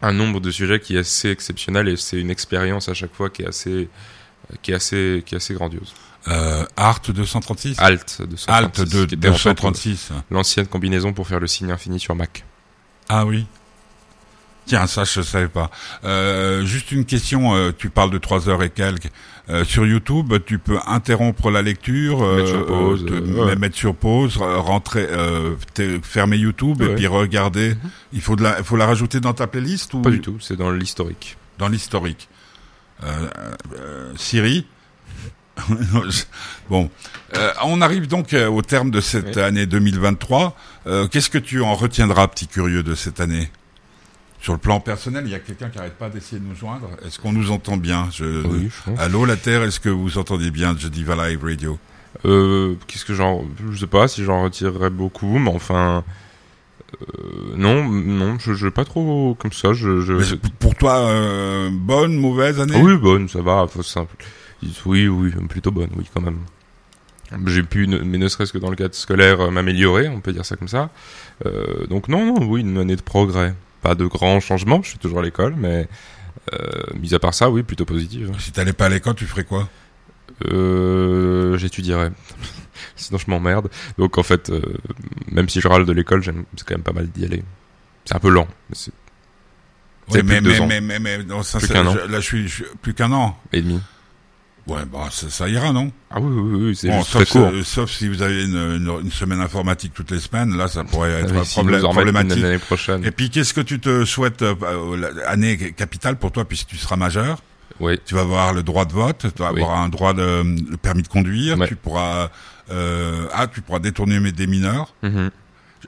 un nombre de sujets qui est assez exceptionnel et c'est une expérience à chaque fois qui est assez qui est assez qui est assez grandiose. Euh, Art 236 Alt de 136, Alt de qui était en fait 236. l'ancienne combinaison pour faire le signe infini sur Mac. Ah oui. Tiens, ça je savais pas. Euh, juste une question, euh, tu parles de trois heures et quelques. Euh, sur YouTube, tu peux interrompre la lecture, euh, Mettre sur pause, te- euh, ouais. mettre sur pause, euh, rentrer, euh, fermer YouTube et puis regarder. Il faut de la, il faut la rajouter dans ta playlist ou Pas du tout, c'est dans l'historique. dans l'historique. Euh, euh, Siri. bon, Euh, on arrive donc euh, au terme de cette Oui. année 2023. Euh, Qu'est-ce que tu en retiendras, petit curieux, de cette année? Sur le plan personnel, il y a quelqu'un qui arrête pas d'essayer de nous joindre. Est-ce qu'on nous entend bien Je... Oui, je pense. Allô, la Terre, est-ce que vous entendez bien Je dis Live Radio Euh, Qu'est-ce que j'en, je sais pas si j'en retirerais beaucoup, mais enfin, euh, non, non, je, je pas trop comme ça. Je, je... Pour toi, euh, bonne, mauvaise année? Ah oui, bonne, ça va, faut simple. Oui, oui, plutôt bonne, oui, quand même. J'ai pu, mais ne serait-ce que dans le cadre scolaire, euh, m'améliorer, on peut dire ça comme ça. Euh, donc non, non, oui, une année de progrès. Pas de grands changements, je suis toujours à l'école, mais euh, mis à part ça, oui, plutôt positive. Si t'allais pas à l'école, tu ferais quoi? Euh, J'étudierais. Sinon, je m'emmerde. Donc en fait, euh, même si je râle de l'école, j'aime, c'est quand même pas mal d'y aller. C'est un peu lent, mais c'est Ouais, C'est plus mais, de deux mais, ans. mais, mais, mais, non, ça, Plus c'est- qu'un an. je- là, je suis, je suis- plus qu'un an. et demi. Ouais, bah, ça, ça ira, non? Ah oui, oui, oui, c'est Bon, sauf, court. euh, sauf si vous avez une, une, une semaine informatique toutes les semaines, là, ça pourrait être un si problème, problématique. l'année prochaine. Et puis, qu'est-ce que tu te souhaites, euh, euh, la- année capitale pour toi, puisque tu seras majeur? Oui. Tu vas avoir le droit de vote, tu vas Oui. avoir un droit de le permis de conduire, Ouais. tu pourras, euh, ah, tu pourras détourner des mineurs. Mhm.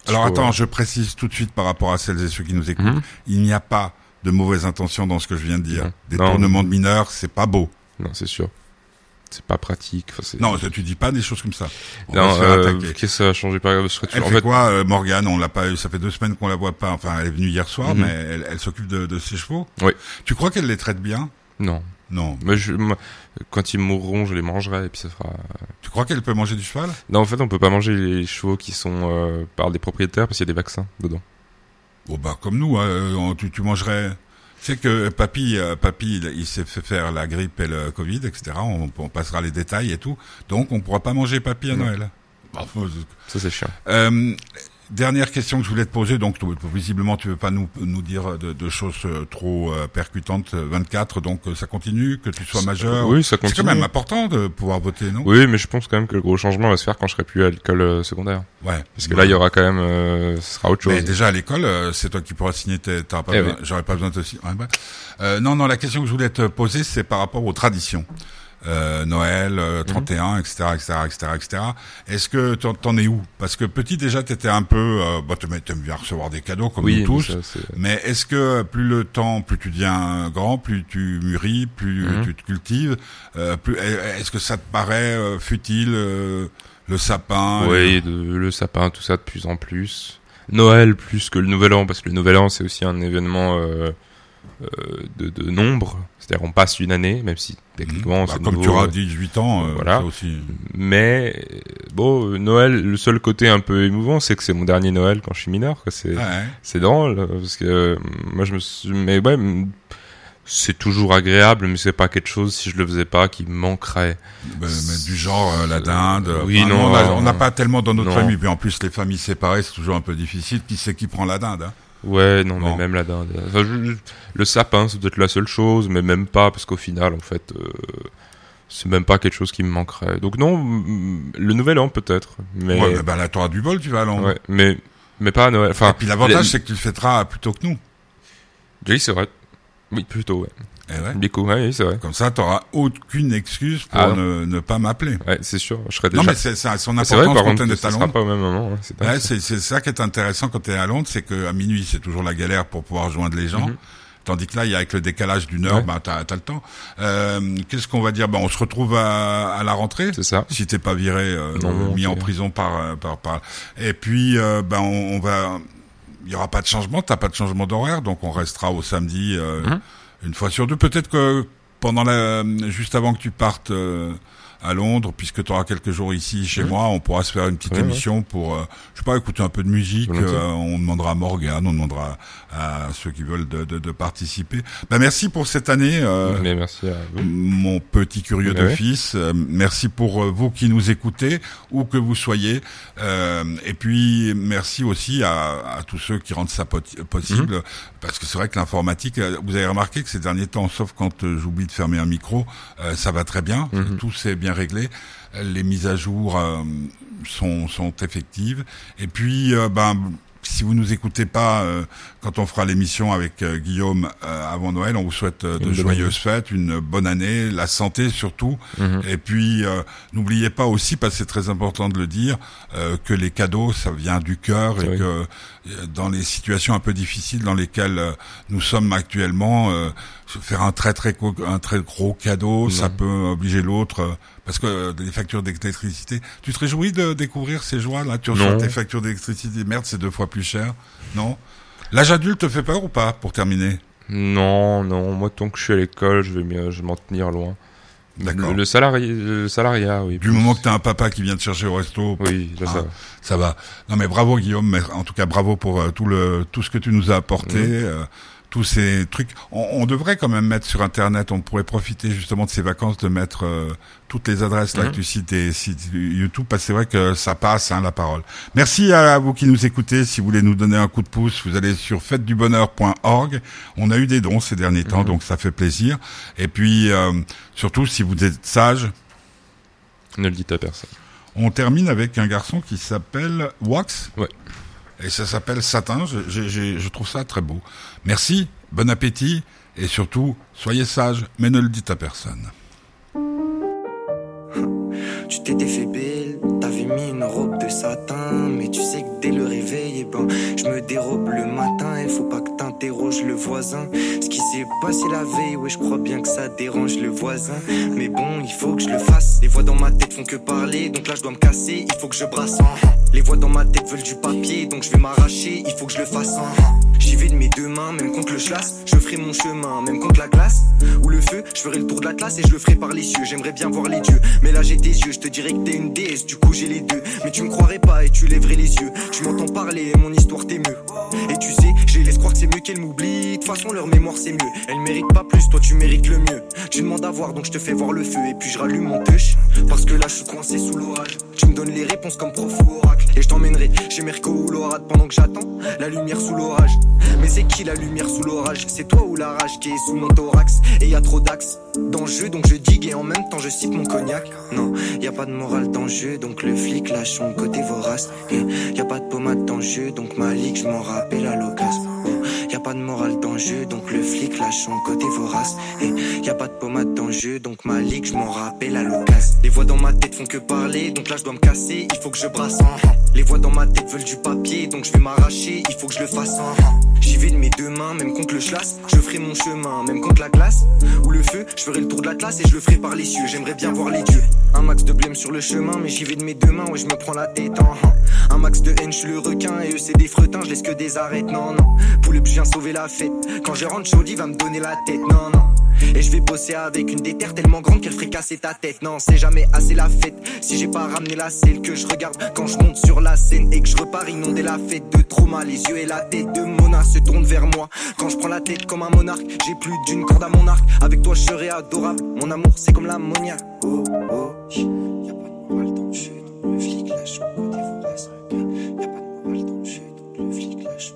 Alors attends, euh, je précise tout de suite par rapport à celles et ceux qui nous écoutent, Mhm. il n'y a pas de mauvaise intention dans ce que je viens de dire. Non. Détournement de mineurs, c'est pas beau. Non, c'est sûr. C'est pas pratique. Enfin, Non, tu dis pas des choses comme ça. On Non, euh, qu'est-ce que ça a changé par parce que tu- Elle En fait fait, quoi, euh, Morgane On l'a pas eu. Ça fait deux semaines qu'on la voit pas. Enfin, elle est venue hier soir, Mhm. mais elle, elle s'occupe de, de ses chevaux. Oui. Tu crois qu'elle les traite bien non. Non. Mais je, moi, quand ils mourront, je les mangerai et puis ça fera. Tu crois qu'elle peut manger du cheval? Non, en fait, on peut pas manger les chevaux qui sont euh, par des propriétaires parce qu'il y a des vaccins dedans. Bon bah comme nous, hein, euh, tu, tu mangerais. C'est que papy, euh, papy, il, il s'est fait faire la grippe et le Covid, etc. On, on passera les détails et tout. Donc on pourra pas manger papy à. Noël. Bon, Ça, c'est chiant. Euh, dernière question que je voulais te poser. Donc visiblement tu veux pas nous nous dire de, de choses euh, trop euh, percutantes. euh, 24, donc euh, ça continue, que tu sois majeur. Oui, ça C'est continue. quand même important de pouvoir voter, non? Oui, mais je pense quand même que le gros changement va se faire quand je serai plus à l'école euh, secondaire. Ouais. Parce que là, il y aura quand même, euh, ce sera autre chose. Mais déjà à l'école, euh, c'est toi qui pourras signer. tes- t'auras pas Eh oui. J'aurais pas besoin de te signer. Ouais, bah. Euh, non, non. La question que je voulais te poser, c'est par rapport aux traditions. Euh, Noël, euh, 31, etc., etc., etc., etc. Est-ce que t'en, t'en es où? Parce que petit déjà, t'étais un peu, euh, bah, t'aimes, bien recevoir des cadeaux comme oui, nous tous. mais ça, c'est- Mais est-ce que plus le temps, plus tu deviens grand, plus tu mûris, plus Mhm. tu te cultives, euh, plus est-ce que ça te paraît euh, futile le sapin Oui, le sapin, tout ça de plus en plus. Noël plus que le Nouvel An, parce que le Nouvel An c'est aussi un événement de, de nombre. C'est-à-dire on passe une année, même si techniquement Bah, c'est comme nouveau, tu auras euh, 18 ans, euh, voilà. ça aussi. Mais euh, bon, euh, Noël, le seul côté un peu émouvant, c'est que c'est mon dernier Noël quand je suis mineur. quoi. C'est Ouais. drôle euh, parce que euh, moi je me suis mais ouais c'est toujours agréable mais c'est pas quelque chose si je le faisais pas qui me manquerait Ben, mais du genre euh, la dinde. Euh, euh, oui, enfin, non, on n'a pas tellement dans notre Non. famille. Puis en plus, les familles séparées, c'est toujours un peu difficile. Qui c'est qui prend la dinde hein? Ouais non Bon. mais même la dinde Enfin, je- je- le sapin c'est peut-être la seule chose mais même pas parce qu'au final en fait euh, c'est même pas quelque chose qui me manquerait donc non le nouvel an peut-être mais Ouais, mais ben là, t'auras du bol, tu vas à Londres. ouais, mais mais pas à Noël Et enfin puis l'avantage, les- c'est que tu le fêteras plutôt que nous. oui c'est vrai oui plutôt ouais Eh ouais. ouais, oui c'est vrai Comme ça, t'auras aucune excuse pour Ah, non. ne, ne pas m'appeler. ouais c'est sûr je serais Non, déjà mais c'est ça, son c'est vrai importance par quand ça à Londres. pas au même moment hein, c'est Ouais, ça. c'est c'est ça qui est intéressant quand tu es à Londres, c'est que à minuit, c'est toujours la galère pour pouvoir joindre les gens. Mhm. Tandis que là, il y a avec le décalage d'une heure, Ouais. bah, t'as as le temps. Euh, Qu'est-ce qu'on va dire? Bah, On se retrouve à, à la rentrée c'est ça si t'es pas viré, euh, Non, non, mis en prison par, euh, par, par... Et puis, euh, ben, on, on va... Il y aura pas de changement, t'as pas de changement d'horaire, donc on restera au samedi euh, Mhm. Une fois sur deux. Peut-être que pendant la, juste avant que tu partes euh, à Londres, puisque tu auras quelques jours ici chez Mhm. moi, on pourra se faire une petite Ouais, ouais. émission pour, euh, je sais pas, écouter un peu de musique. Euh, on demandera à Morgane, on demandera à ceux qui veulent de, de, de participer. Ben, merci pour cette année. euh, mais merci à vous mon petit curieux ouais. fils. Euh, merci pour euh, vous qui nous écoutez, où que vous soyez. Euh, et puis, merci aussi à, à tous ceux qui rendent ça pot- possible. Mhm. Parce que c'est vrai que l'informatique, vous avez remarqué que ces derniers temps, sauf quand j'oublie de fermer un micro, ça va très bien. Mhm. Tout s'est bien réglé. Euh, Les mises à jour euh, sont, sont effectives. Et puis, euh, ben, si vous nous écoutez pas euh, quand on fera l'émission avec euh, Guillaume euh, avant Noël, on vous souhaite de joyeuses fêtes, une bonne année, la santé surtout. Mhm. Et puis n'oubliez pas aussi, parce que c'est très important de le dire, que les cadeaux ça vient du cœur et Oui. que dans les situations un peu difficiles dans lesquelles nous sommes actuellement, faire un très très un très gros cadeau, ça peut obliger l'autre. Euh, parce que les factures d'électricité. Tu te réjouis de découvrir ces joies là? Tu reçois tes factures d'électricité, merde, c'est deux fois plus cher, non L'âge adulte te fait peur ou pas Pour terminer? Non, non. Moi, tant que je suis à l'école, je vais je m'en tenir loin. D'accord. Le, salarié, le salariat, oui. Du moment que t'as un papa qui vient te chercher au resto. Oui, ça, ah, ça va. Non, mais bravo Guillaume. Mais en tout cas, bravo pour euh, tout le tout ce que tu nous as apporté. Mmh. Euh, tous ces trucs. On, devrait quand même mettre sur Internet, on pourrait profiter justement de ces vacances de mettre euh, toutes les adresses là que tu cites et sites YouTube, parce que c'est vrai que ça passe, hein, la parole. Merci à vous qui nous écoutez. Si vous voulez nous donner un coup de pouce, vous allez sur fêtedubonheur.org. On a eu des dons ces derniers temps, mhm. donc ça fait plaisir. Et puis, euh, surtout, si vous êtes sage... Ne le dites à personne. On termine avec un garçon qui s'appelle Wax. Ouais et ça s'appelle Satin. Je, je, je, trouve ça très beau. Merci, bon appétit et surtout, soyez sages, mais ne le dites à personne. Tu t'étais fait belle, t'avais mis une robe de satin, mais tu sais que dès le réveil, eh ben, je me dérobe le matin, faut pas que t'interroges le voisin. Ce qui s'est passé la veille, ouais, je crois bien que ça dérange le voisin. Mais bon, il faut que je le fasse. Les voix dans ma tête font que parler, donc là je dois me casser, il faut que je brasse. Les voix dans ma tête veulent du papier, donc je vais m'arracher, il faut que je le fasse. J'y vais de mes deux mains, même contre le chlasse, je ferai mon chemin, même contre la glace. Ou le feu, je ferai le tour de la classe et je le ferai par les cieux. J'aimerais bien voir les dieux, mais là j'ai tes yeux, je te dirais que t'es une déesse, du coup j'ai les deux. Mais tu me croirais pas et tu lèverais les yeux. Tu m'entends parler, mon histoire t'émeut. Et tu sais, laisse croire que c'est mieux qu'elle m'oublie. De toute façon, leur mémoire c'est mieux. Elle mérite pas plus, toi tu mérites le mieux. Tu demandes à voir, donc je te fais voir le feu et puis je rallume mon touch. Parce que là je suis coincé sous l'orage. Tu me donnes les réponses comme prof ou oracle. Et je t'emmènerai chez Merco ou l'orade pendant que j'attends la lumière sous l'orage. Mais c'est qui la lumière sous l'orage? C'est toi ou la rage qui est sous mon thorax? Et y a trop d'axes dans le jeu, donc je digue et en même temps je cite mon cognac. Non, y a pas de morale dans le jeu, donc le flic lâche son côté vorace. Y a pas de pommade dans le jeu, donc ma ligue, je m'en rappelle à l'occasion. Pas de morale dans le jeu, donc le flic lâche son côté vorace. Et y a pas de pommade dans le jeu, donc ma ligue, je m'en rappelle à l'occasion. Les voix dans ma tête font que parler, donc là je dois me casser, il faut que je brasse. Les voix dans ma tête veulent du papier, donc je vais m'arracher, il faut que je le fasse. J'y vais de mes deux mains, même contre le chlasse, je ferai mon chemin, même contre la glace. Ou le feu, je ferai le tour de la classe et je le ferai par les cieux. J'aimerais bien voir les dieux. Un max de blême sur le chemin, mais j'y vais de mes deux mains, ouais, je me prends la tête. Un max de haine, je le requin et eux c'est des fretins, je laisse que des arêtes. Non, non, pour le bien la fête. Quand je rentre, Chaudi va me donner la tête. Non, non. Et je vais bosser avec une déterre tellement grande qu'elle ferait casser ta tête. Non, c'est jamais assez la fête. Si j'ai pas ramené la selle que je regarde quand je monte sur la scène et que je repars inonder la fête de trauma. Les yeux et la tête de Mona se tournent vers moi. Quand je prends la tête comme un monarque, j'ai plus d'une corde à mon arc. Avec toi, je serai adorable. Mon amour, c'est comme l'ammoniaque. Oh, oh, y'a pas de morale le le flic lâche. Y'a pas de morale dans le jeu, donc le flic lâche